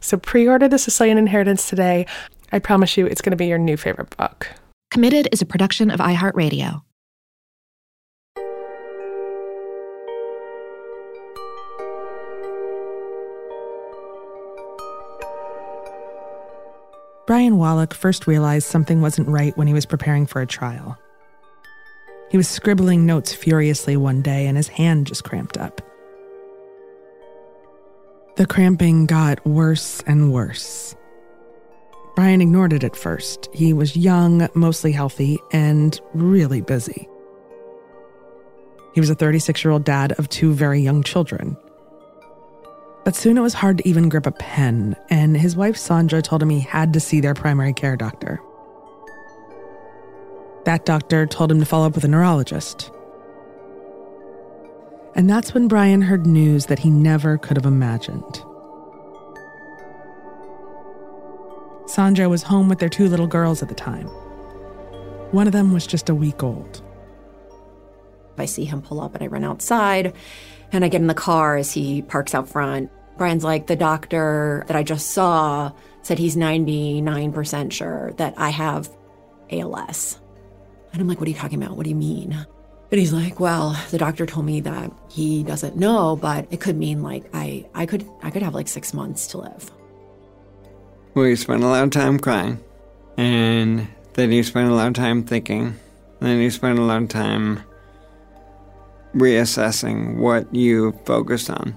So pre order The Sicilian Inheritance today. I promise you it's going to be your new favorite book. Committed is a production of iHeartRadio. Brian Wallach first realized something wasn't right when he was preparing for a trial. He was scribbling notes furiously one day and his hand just cramped up. The cramping got worse and worse. Brian ignored it at first. He was young, mostly healthy, and really busy. He was a 36 year old dad of two very young children. But soon it was hard to even grip a pen, and his wife Sandra told him he had to see their primary care doctor. That doctor told him to follow up with a neurologist. And that's when Brian heard news that he never could have imagined. Sandra was home with their two little girls at the time. One of them was just a week old. I see him pull up and I run outside and I get in the car as he parks out front. Brian's like, the doctor that I just saw said he's 99% sure that I have ALS. And I'm like, what are you talking about? What do you mean? And he's like, well, the doctor told me that he doesn't know, but it could mean like I, I could I could have like six months to live. We spent a lot of time crying. And then you spent a lot of time thinking. And then you spent a lot of time reassessing what you focused on.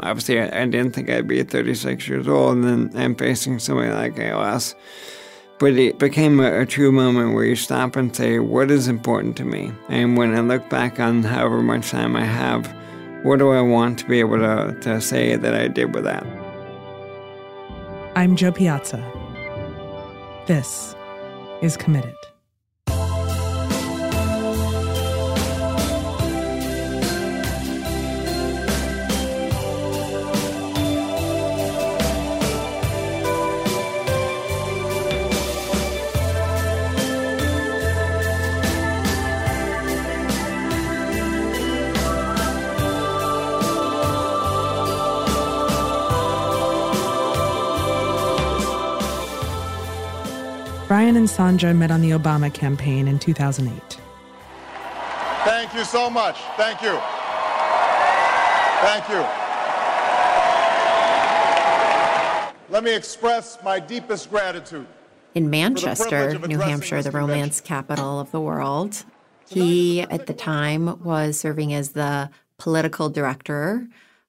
Obviously, I, I didn't think I'd be 36 years old and then I'm facing somebody like ALS. But it became a, a, true moment where you stop and say, What is important to me? And when I look back on however much time I have, what do I want to be able to, to say that I did with that? I'm Jo Piazza. This is Committed. Brian and Sandra met on the Obama campaign in 2008. Thank you so much. Thank you. Thank you. Let me express my deepest gratitude. In Manchester, New Hampshire, the romance capital of the world, he at the time was serving as the political director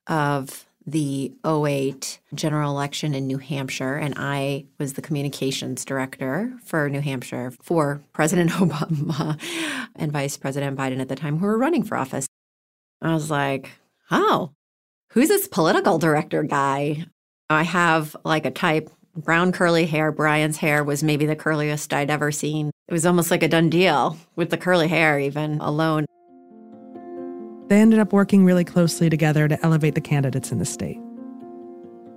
of the 08 general election in New Hampshire, and I was the communications director for New Hampshire for President Obama and Vice President Biden at the time, who were running for office. I was like, oh, who's this political director guy? I have like a type brown curly hair. Brian's hair was maybe the curliest I'd ever seen. It was almost like a done deal with the curly hair, even alone. They ended up working really closely together to elevate the candidates in the state.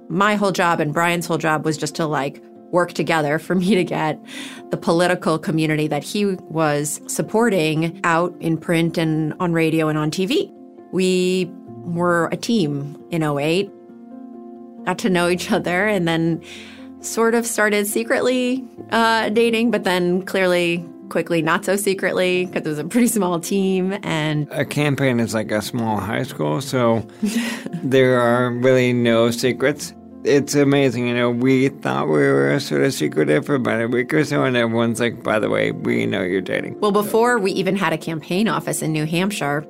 My whole job and Brian's whole job was just to like work together for me to get the political community that he was supporting out in print and on radio and on TV. We were a team in 08, got to know each other, and then sort of started secretly uh, dating, but then clearly quickly, not so secretly, because it was a pretty small team. And a campaign is like a small high school, so there are really no secrets. it's amazing. You know, we thought we were sort of secretive for about a week or so, and everyone's like, by the way, we know you're dating. Well, before we even had a campaign office in New Hampshire,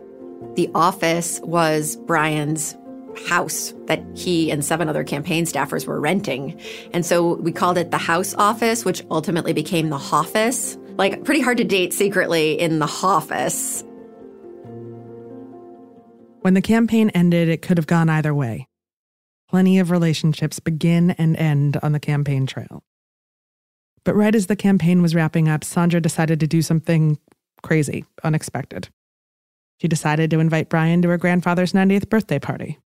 the office was Brian's house that he and seven other campaign staffers were renting. And so we called it the house office, which ultimately became the office. Like, pretty hard to date secretly in the office. When the campaign ended, it could have gone either way. Plenty of relationships begin and end on the campaign trail. But right as the campaign was wrapping up, Sandra decided to do something crazy, unexpected. She decided to invite Brian to her grandfather's 90th birthday party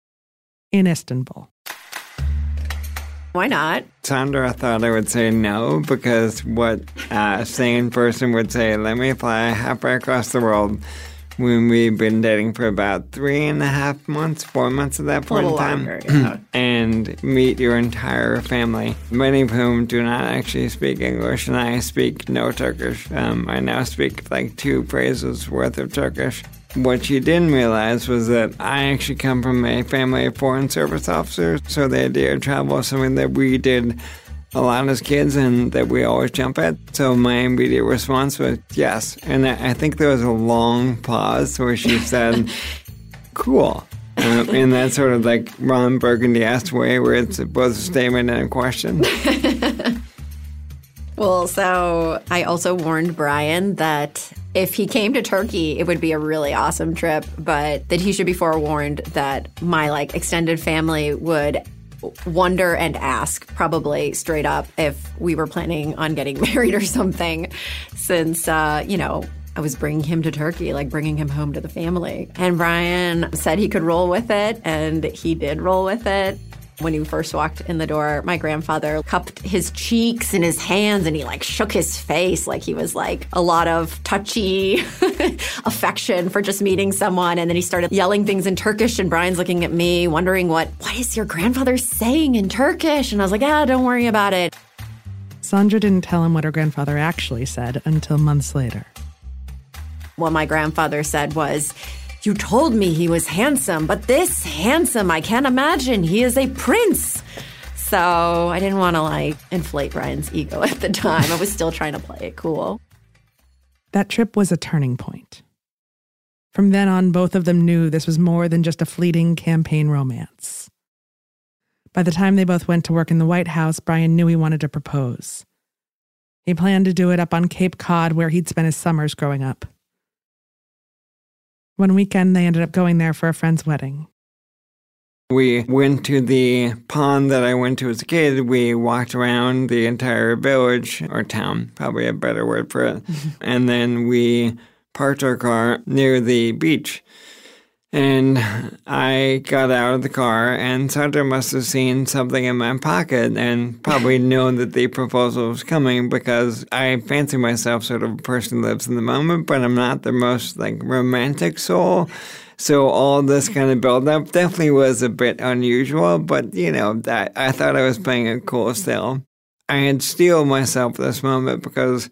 in Istanbul. Why not? Sandra thought I would say no because what a sane person would say, let me fly halfway across the world when we've been dating for about three and a half months, four months at that point in time, longer, yeah. and meet your entire family, many of whom do not actually speak English, and I speak no Turkish. Um, I now speak like two phrases worth of Turkish. What she didn't realize was that I actually come from a family of foreign service officers, so the idea of travel is something that we did a lot as kids and that we always jump at. So my immediate response was yes. And I think there was a long pause where she said, cool. Um, in that sort of like Ron Burgundy asked way where it's both a statement and a question. Well, so I also warned Brian that if he came to Turkey, it would be a really awesome trip, but that he should be forewarned that my like extended family would wonder and ask probably straight up if we were planning on getting married or something since uh, you know I was bringing him to Turkey, like bringing him home to the family. And Brian said he could roll with it, and he did roll with it. When he first walked in the door, my grandfather cupped his cheeks in his hands and he like shook his face like he was like a lot of touchy affection for just meeting someone. And then he started yelling things in Turkish and Brian's looking at me, wondering what, what is your grandfather saying in Turkish? And I was like, ah, don't worry about it. Sandra didn't tell him what her grandfather actually said until months later. What my grandfather said was, you told me he was handsome, but this handsome, I can't imagine. He is a prince. So I didn't want to like inflate Brian's ego at the time. I was still trying to play it cool. That trip was a turning point. From then on, both of them knew this was more than just a fleeting campaign romance. By the time they both went to work in the White House, Brian knew he wanted to propose. He planned to do it up on Cape Cod, where he'd spent his summers growing up. One weekend, they ended up going there for a friend's wedding. We went to the pond that I went to as a kid. We walked around the entire village or town, probably a better word for it. and then we parked our car near the beach. And I got out of the car, and Sandra must have seen something in my pocket and probably knew that the proposal was coming because I fancy myself sort of a person who lives in the moment, but I'm not the most like romantic soul. So all this mm-hmm. kind of build up definitely was a bit unusual, but you know, that I thought I was playing it cool still. I had steeled myself this moment because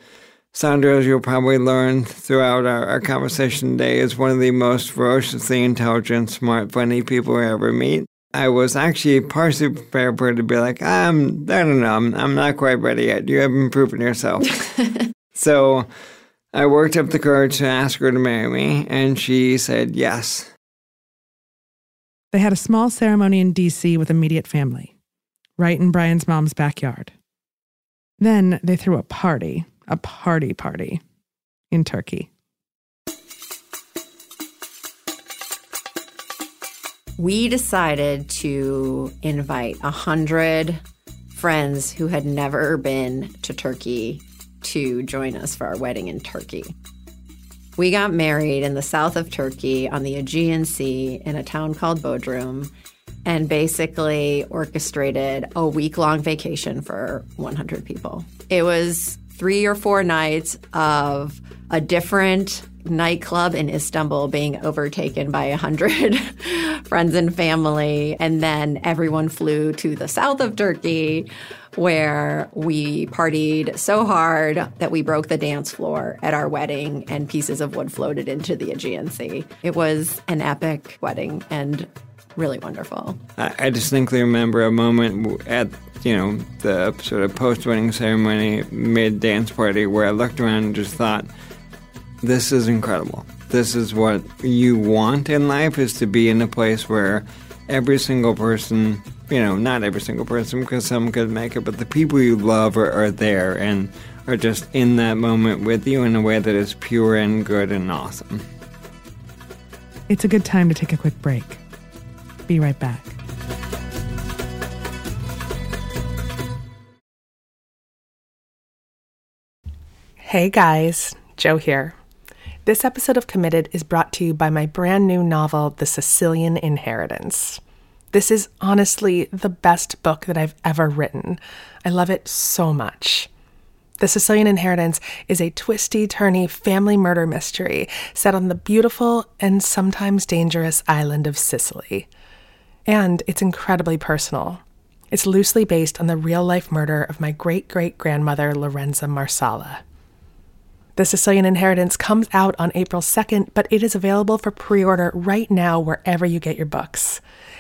Sandra, as you'll probably learn throughout our, our, conversation today, is one of the most ferociously intelligent, smart, funny people I ever meet. I was actually partially prepared for her to be like, I'm, I don't know, I'm, I'm not quite ready yet. You haven't proven yourself. so I worked up the courage to ask her to marry me, and she said yes. They had a small ceremony in D.C. with immediate family, right in Brian's mom's backyard. Then they threw a party a party party in Turkey. We decided to invite a hundred friends who had never been to Turkey to join us for our wedding in Turkey. We got married in the south of Turkey on the Aegean Sea in a town called Bodrum and basically orchestrated a week long vacation for 100 people. It was three or four nights of a different nightclub in Istanbul being overtaken by a hundred friends and family. And then everyone flew to the south of Turkey where we partied so hard that we broke the dance floor at our wedding and pieces of wood floated into the Aegean Sea. It was an epic wedding and really wonderful. I, I distinctly remember a moment at you know the sort of post-wedding ceremony, mid dance party, where I looked around and just thought, "This is incredible. This is what you want in life: is to be in a place where every single person, you know, not every single person, because some could make it, but the people you love are, are there and are just in that moment with you in a way that is pure and good and awesome." It's a good time to take a quick break. Be right back. Hey guys, Jo here. This episode of Committed is brought to you by my brand new novel, The Sicilian Inheritance. This is honestly the best book that I've ever written. I love it so much. The Sicilian Inheritance is a twisty, turny family murder mystery set on the beautiful and sometimes dangerous island of Sicily. And it's incredibly personal. It's loosely based on the real life murder of my great great grandmother, Lorenza Marsala. The Sicilian Inheritance comes out on April 2nd, but it is available for pre order right now wherever you get your books.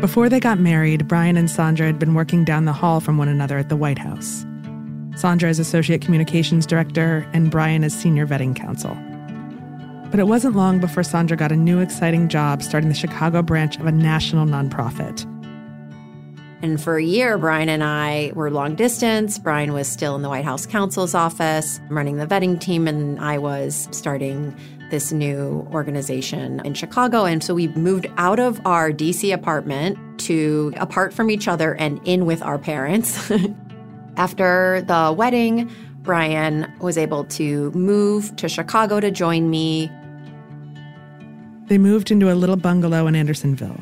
Before they got married, Brian and Sandra had been working down the hall from one another at the White House. Sandra is Associate Communications Director, and Brian is Senior Vetting Counsel. But it wasn't long before Sandra got a new exciting job starting the Chicago branch of a national nonprofit. And for a year, Brian and I were long distance. Brian was still in the White House counsel's office, running the vetting team, and I was starting this new organization in Chicago. And so we moved out of our DC apartment to apart from each other and in with our parents. After the wedding, Brian was able to move to Chicago to join me. They moved into a little bungalow in Andersonville.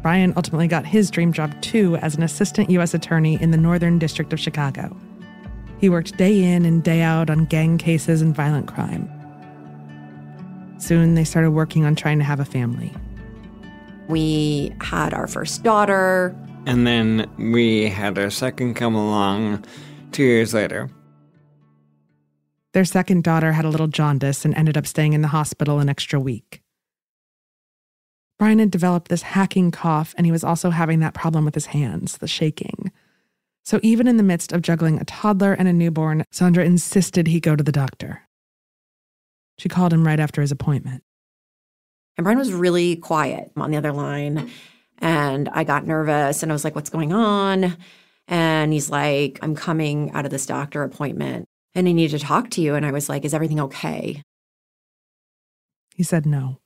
Brian ultimately got his dream job too as an assistant U.S. attorney in the Northern District of Chicago. He worked day in and day out on gang cases and violent crime. Soon they started working on trying to have a family. We had our first daughter. And then we had our second come along two years later. Their second daughter had a little jaundice and ended up staying in the hospital an extra week. Brian had developed this hacking cough, and he was also having that problem with his hands, the shaking. So, even in the midst of juggling a toddler and a newborn, Sandra insisted he go to the doctor. She called him right after his appointment. And Brian was really quiet on the other line. And I got nervous and I was like, what's going on? And he's like, I'm coming out of this doctor appointment and I need to talk to you. And I was like, is everything okay? He said no.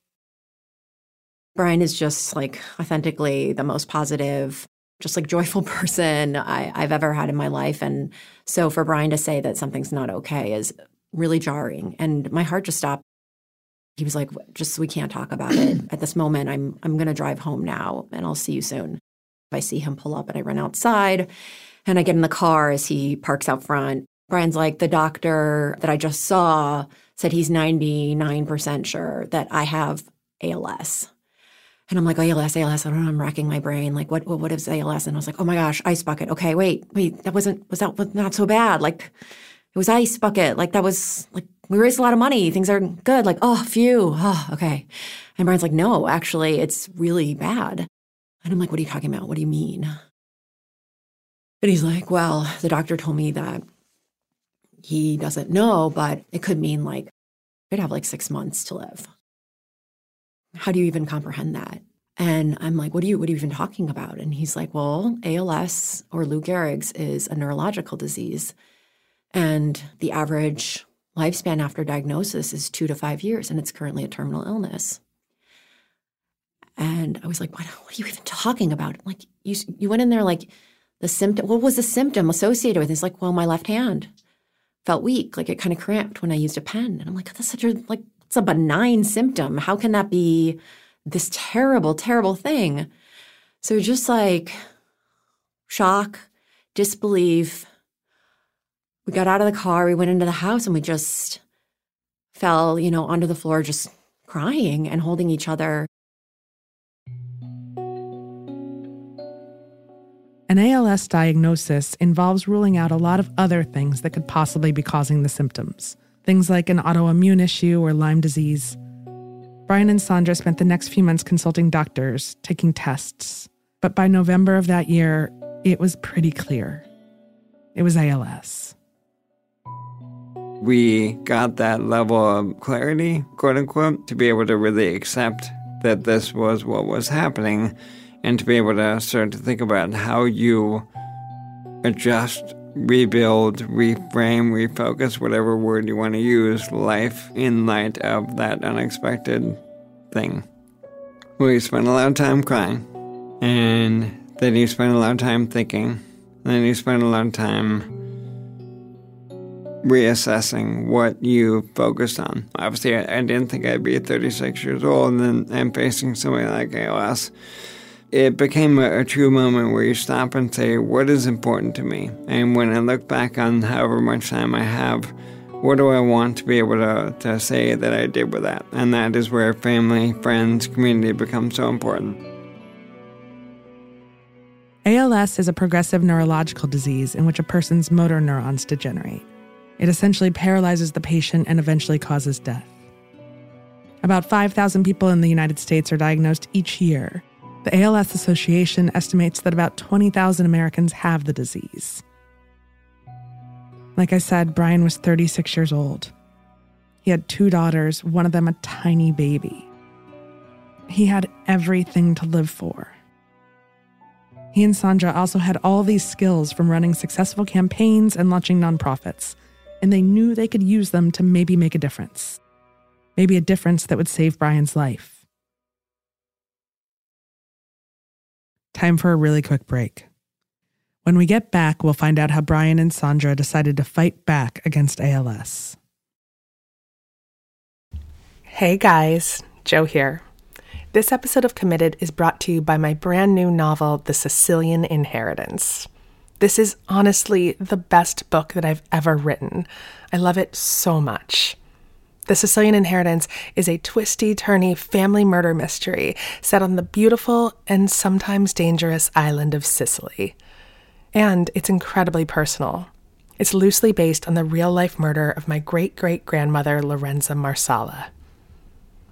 Brian is just like authentically the most positive, just like joyful person I, I've ever had in my life. And so for Brian to say that something's not okay is really jarring. And my heart just stopped. He was like, just we can't talk about it at this moment. I'm I'm gonna drive home now and I'll see you soon. I see him pull up and I run outside and I get in the car as he parks out front. Brian's like, the doctor that I just saw said he's 99% sure that I have ALS. And I'm like, ALS, ALS. I don't know. I'm racking my brain. Like, what, what, what is ALS? And I was like, oh my gosh, ice bucket. Okay, wait, wait, that wasn't, was that not so bad? Like, it was ice bucket. Like that was like we raised a lot of money. Things are good. Like, oh, phew. Oh, okay. And Brian's like, no, actually, it's really bad. And I'm like, what are you talking about? What do you mean? And he's like, well, the doctor told me that he doesn't know, but it could mean like I'd have like six months to live. How do you even comprehend that? And I'm like, what are you what are you even talking about? And he's like, well, ALS or Lou Gehrig's is a neurological disease and the average lifespan after diagnosis is two to five years, and it's currently a terminal illness. And I was like, what, what are you even talking about? Like, you, you went in there like the symptom, what was the symptom associated with it? It's like, well, my left hand felt weak, like it kind of cramped when I used a pen. And I'm like, that's such a like it's a benign symptom. How can that be this terrible, terrible thing? So just like shock, disbelief. We got out of the car, we went into the house, and we just fell, you know, onto the floor, just crying and holding each other. An ALS diagnosis involves ruling out a lot of other things that could possibly be causing the symptoms, things like an autoimmune issue or Lyme disease. Brian and Sandra spent the next few months consulting doctors, taking tests. But by November of that year, it was pretty clear. It was ALS. We got that level of clarity, quote unquote, to be able to really accept that this was what was happening and to be able to start to think about how you adjust, rebuild, reframe, refocus, whatever word you want to use, life in light of that unexpected thing. We spent a lot of time crying, and then you spend a lot of time thinking, and then you spend a lot of time reassessing what you focused on. Obviously, I, I didn't think I'd be 36 years old, and then I'm facing something like ALS it became a, a, true moment where you stop and say, What is important to me? And when I look back on however much time I have, what do I want to be able to, to say that I did with that? And that is where family, friends, community become so important. ALS is a progressive neurological disease in which a person's motor neurons degenerate. It essentially paralyzes the patient and eventually causes death. About 5,000 people in the United States are diagnosed each year, the ALS Association estimates that about 20,000 Americans have the disease. Like I said, Brian was 36 years old. He had two daughters, one of them a tiny baby. He had everything to live for. He and Sandra also had all these skills from running successful campaigns and launching nonprofits, and they knew they could use them to maybe make a difference. Maybe a difference that would save Brian's life. Time for a really quick break. When we get back, we'll find out how Brian and Sandra decided to fight back against ALS. Hey guys, Jo here. This episode of Committed is brought to you by my brand new novel, The Sicilian Inheritance. This is honestly the best book that I've ever written. I love it so much. The Sicilian Inheritance is a twisty, turny family murder mystery set on the beautiful and sometimes dangerous island of Sicily. And it's incredibly personal. It's loosely based on the real life murder of my great great grandmother, Lorenza Marsala.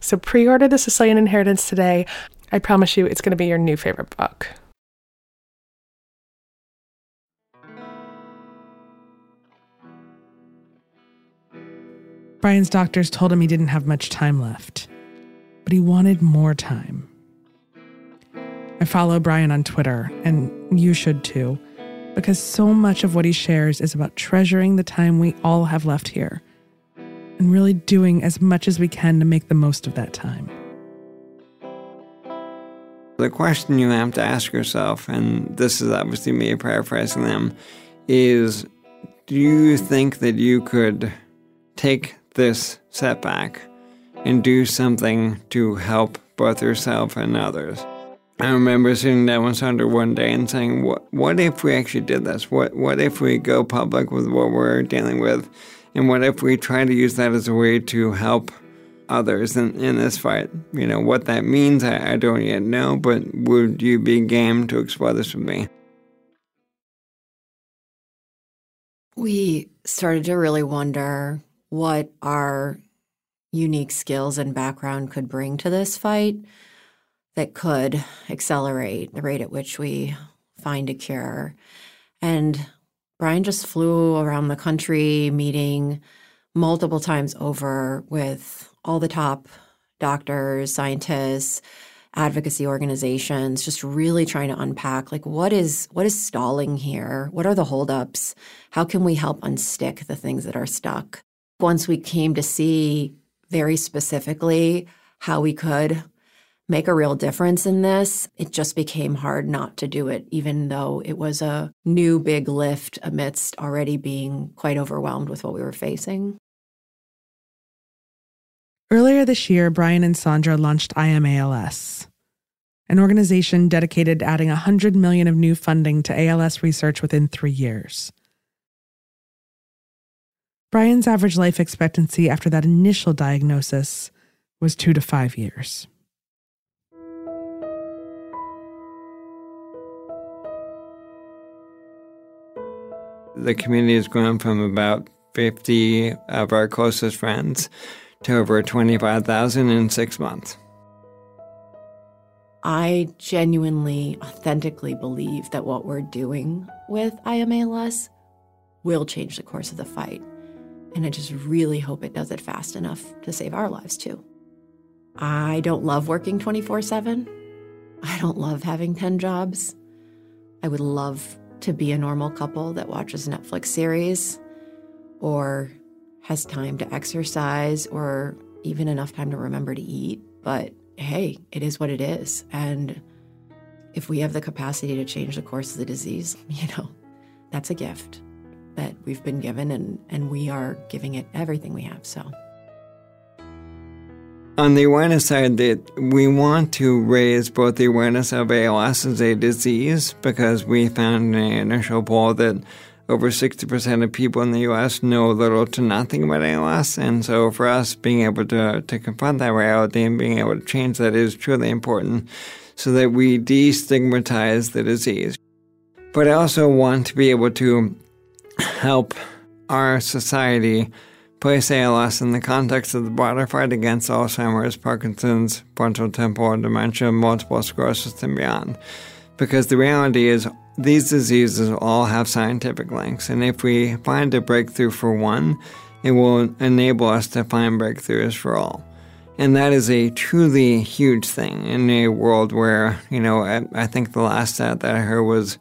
So pre order The Sicilian Inheritance today. I promise you it's going to be your new favorite book. Brian's doctors told him he didn't have much time left, but he wanted more time. I follow Brian on Twitter, and you should too, because so much of what he shares is about treasuring the time we all have left here and really doing as much as we can to make the most of that time. The question you have to ask yourself, and this is obviously me paraphrasing them, is do you think that you could take this setback and do something to help both yourself and others. I remember sitting down with Sandra one day and saying, "What? What if we actually did this? What? What if we go public with what we're dealing with, and what if we try to use that as a way to help others in, in this fight? You know what that means. I, I don't yet know, but would you be game to explore this with me?" We started to really wonder what our unique skills and background could bring to this fight that could accelerate the rate at which we find a cure. And Brian just flew around the country meeting multiple times over with all the top doctors, scientists, advocacy organizations, just really trying to unpack like what is what is stalling here? What are the holdups? How can we help unstick the things that are stuck? Once we came to see very specifically how we could make a real difference in this, it just became hard not to do it, even though it was a new big lift amidst already being quite overwhelmed with what we were facing. Earlier this year, Brian and Sandra launched I AM ALS, an organization dedicated to adding 100 million of new funding to ALS research within three years. Brian's average life expectancy after that initial diagnosis was two to five years. The community has grown from about 50 of our closest friends to over 25,000 in six months. I genuinely, authentically believe that what we're doing with I AM ALS will change the course of the fight. And I just really hope it does it fast enough to save our lives too. I don't love working 24 7. I don't love having 10 jobs. I would love to be a normal couple that watches Netflix series or has time to exercise or even enough time to remember to eat. But hey, it is what it is. And if we have the capacity to change the course of the disease, you know, that's a gift that we've been given and, and we are giving it everything we have. So on the awareness side, that we want to raise both the awareness of ALS as a disease because we found in an initial poll that over 60% of people in the U.S. know little to nothing about ALS. And so for us, being able to, to confront that reality and being able to change that is truly important so that we destigmatize the disease. But I also want to be able to help our society place ALS in the context of the broader fight against Alzheimer's, Parkinson's, frontotemporal dementia, multiple sclerosis, and beyond. Because the reality is, these diseases all have scientific links, and if we find a breakthrough for one, it will enable us to find breakthroughs for all. And that is a truly huge thing in a world where, you know, I, I think the last stat that I heard was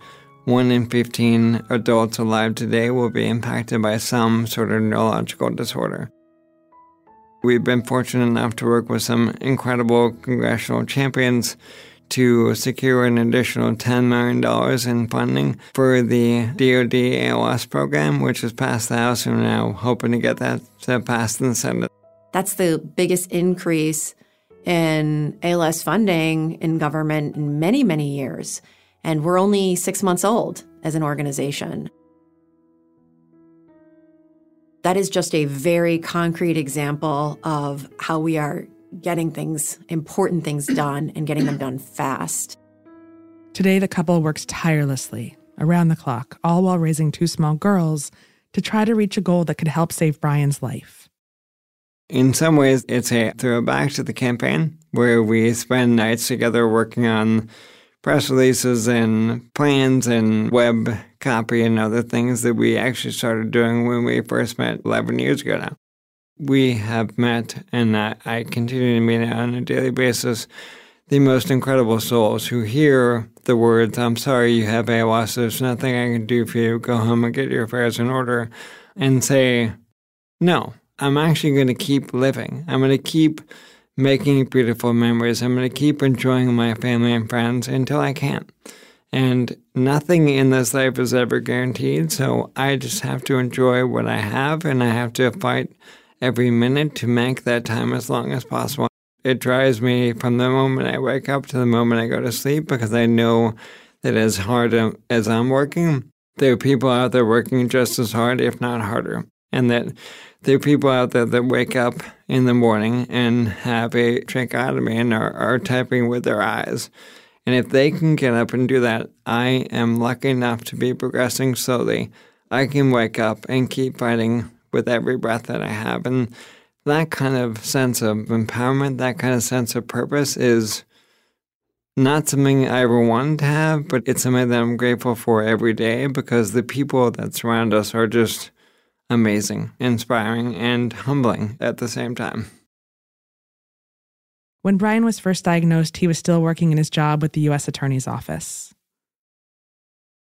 one in 15 adults alive today will be impacted by some sort of neurological disorder. We've been fortunate enough to work with some incredible congressional champions to secure an additional $10 million in funding for the DoD ALS program, which has passed the House, and we're now hoping to get that passed in the Senate. That's the biggest increase in ALS funding in government in many, many years. And we're only six months old as an organization. That is just a very concrete example of how we are getting things, important things done, and getting them done fast. Today, the couple works tirelessly, around the clock, all while raising two small girls to try to reach a goal that could help save Brian's life. In some ways, it's a throwback to the campaign where we spend nights together working on press releases and plans and web copy and other things that we actually started doing when we first met 11 years ago now. We have met, and I, I continue to meet on a daily basis, the most incredible souls who hear the words, I'm sorry you have ALS, there's nothing I can do for you, go home and get your affairs in order, and say, No, I'm actually going to keep living. I'm going to keep making beautiful memories. I'm going to keep enjoying my family and friends until I can't. And nothing in this life is ever guaranteed, so I just have to enjoy what I have and I have to fight every minute to make that time as long as possible. It drives me from the moment I wake up to the moment I go to sleep because I know that as hard as I'm working, there are people out there working just as hard, if not harder. And that there are people out there that wake up in the morning and have a tracheotomy and are, are typing with their eyes. And if they can get up and do that, I am lucky enough to be progressing slowly. I can wake up and keep fighting with every breath that I have. And that kind of sense of empowerment, that kind of sense of purpose is not something I ever wanted to have, but it's something that I'm grateful for every day because the people that surround us are just amazing, inspiring, and humbling at the same time. When Brian was first diagnosed, he was still working in his job with the U.S. Attorney's Office.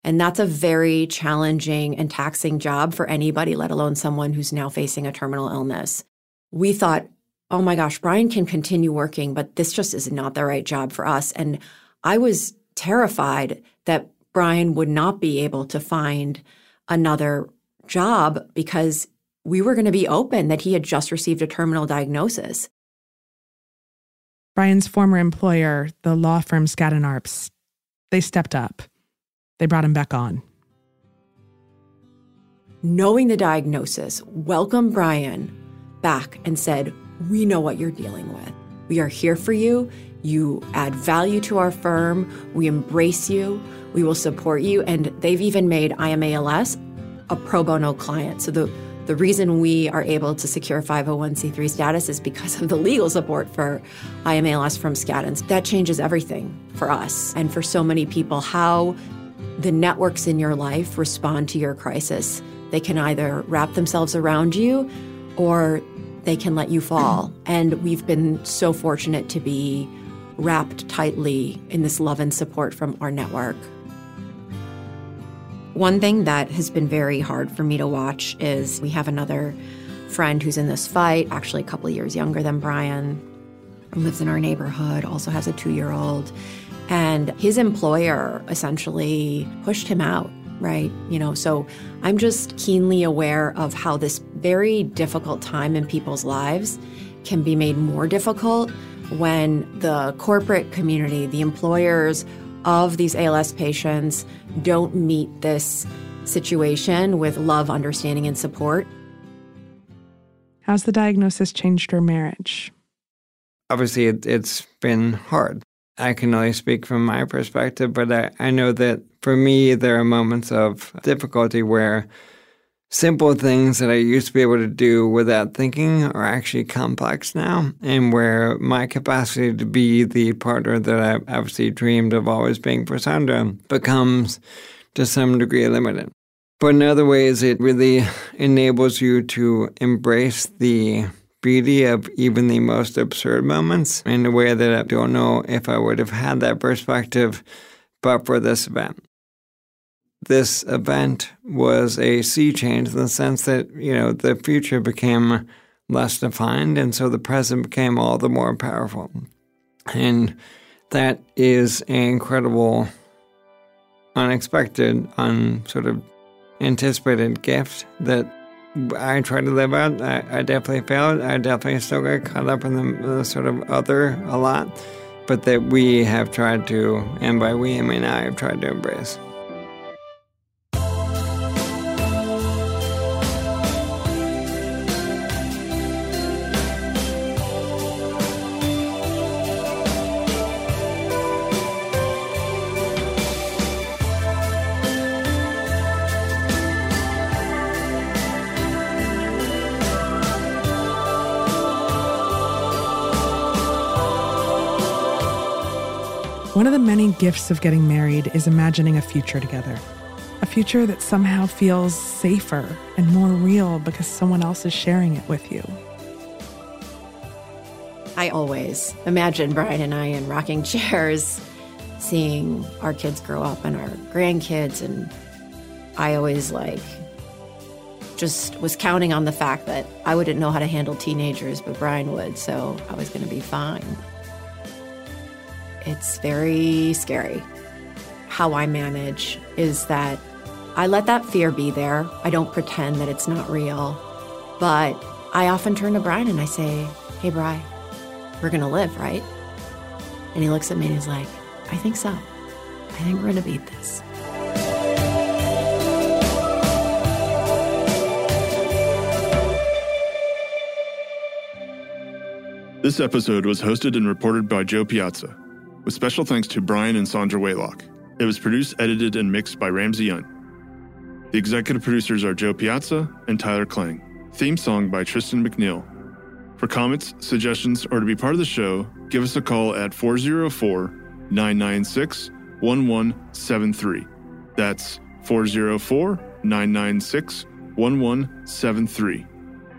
And that's a very challenging and taxing job for anybody, let alone someone who's now facing a terminal illness. We thought, oh my gosh, Brian can continue working, but this just is not the right job for us. And I was terrified that Brian would not be able to find another job because we were going to be open that he had just received a terminal diagnosis. Brian's former employer, the law firm Skadden Arps, they stepped up. They brought him back on. Knowing the diagnosis, welcomed Brian back and said, We know what you're dealing with. We are here for you. You add value to our firm. We embrace you. We will support you. And they've even made I AM ALS a pro bono client. So the the reason we are able to secure 501c3 status is because of the legal support for I AM ALS from Skadden's. That changes everything for us and for so many people. How the networks in your life respond to your crisis. They can either wrap themselves around you or they can let you fall. And we've been so fortunate to be wrapped tightly in this love and support from our network. One thing that has been very hard for me to watch is we have another friend who's in this fight, actually a couple years younger than Brian, lives in our neighborhood, also has a two year old. And his employer essentially pushed him out, right? You know, so I'm just keenly aware of how this very difficult time in people's lives can be made more difficult when the corporate community, the employers of these ALS patients don't meet this situation with love, understanding, and support. How's the diagnosis changed your marriage? Obviously, it, has been hard. I can only speak from my perspective, but I, I know that for me, there are moments of difficulty where simple things that I used to be able to do without thinking are actually complex now, and where my capacity to be the partner that I obviously dreamed of always being for Sandra becomes to some degree limited. But in other ways, it really enables you to embrace the beauty of even the most absurd moments in a way that I don't know if I would have had that perspective but for this event this event was a sea change in the sense that, you know, the future became less defined, and so the present became all the more powerful. And that is an incredible, unexpected, un sort of anticipated gift that I tried to live out. I, I definitely failed. I definitely still got caught up in the, the sort of other a lot, but that we have tried to, and by we I mean I have tried to embrace. Gifts of getting married is imagining a future together. A future that somehow feels safer and more real because someone else is sharing it with you. I always imagine Brian and I in rocking chairs, seeing our kids grow up and our grandkids. And I always like just was counting on the fact that I wouldn't know how to handle teenagers, but Brian would. So I was going to be fine. It's very scary. How I manage is that I let that fear be there. I don't pretend that it's not real. But I often turn to Brian and I say, Hey, Brian, we're going to live, right? And he looks at me and he's like, I think so. I think we're going to beat this. This episode was hosted and reported by Jo Piazza with special thanks to Brian and Sandra Wallach. It was produced, edited, and mixed by Ramsey Young. The executive producers are Jo Piazza and Tyler Klang. Theme song by Tristan McNeil. For comments, suggestions, or to be part of the show, give us a call at 404 996 1173. That's 404 996 1173.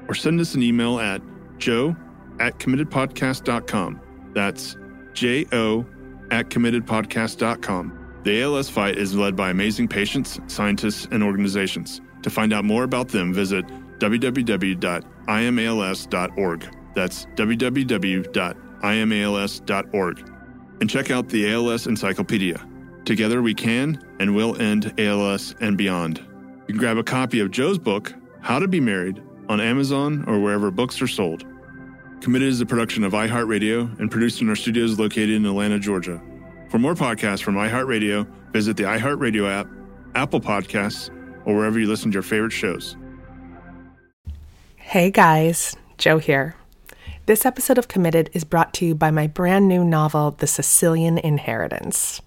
Or send us an email at jo at committedpodcast.com That's J O at committedpodcast.com. The ALS fight is led by amazing patients, scientists, and organizations. To find out more about them, visit www.iamals.org. That's www.iamals.org. And check out the ALS Encyclopedia. Together we can and will end ALS and beyond. You can grab a copy of Jo's book, How to Be Married, on Amazon or wherever books are sold. Committed is a production of iHeartRadio and produced in our studios located in Atlanta, Georgia. For more podcasts from iHeartRadio, visit the iHeartRadio app, Apple Podcasts, or wherever you listen to your favorite shows. Hey guys, Jo here. This episode of Committed is brought to you by my brand new novel, The Sicilian Inheritance.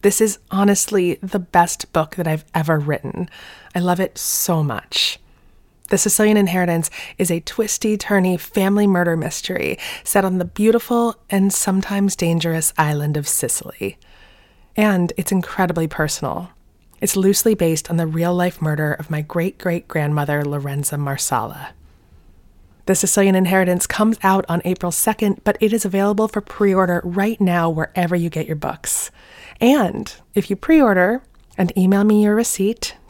This is honestly the best book that I've ever written. I love it so much. The Sicilian Inheritance is a twisty, turny family murder mystery set on the beautiful and sometimes dangerous island of Sicily. And it's incredibly personal. It's loosely based on the real life murder of my great great grandmother, Lorenza Marsala. The Sicilian Inheritance comes out on April 2nd, but it is available for pre order right now wherever you get your books. And if you pre order and email me your receipt,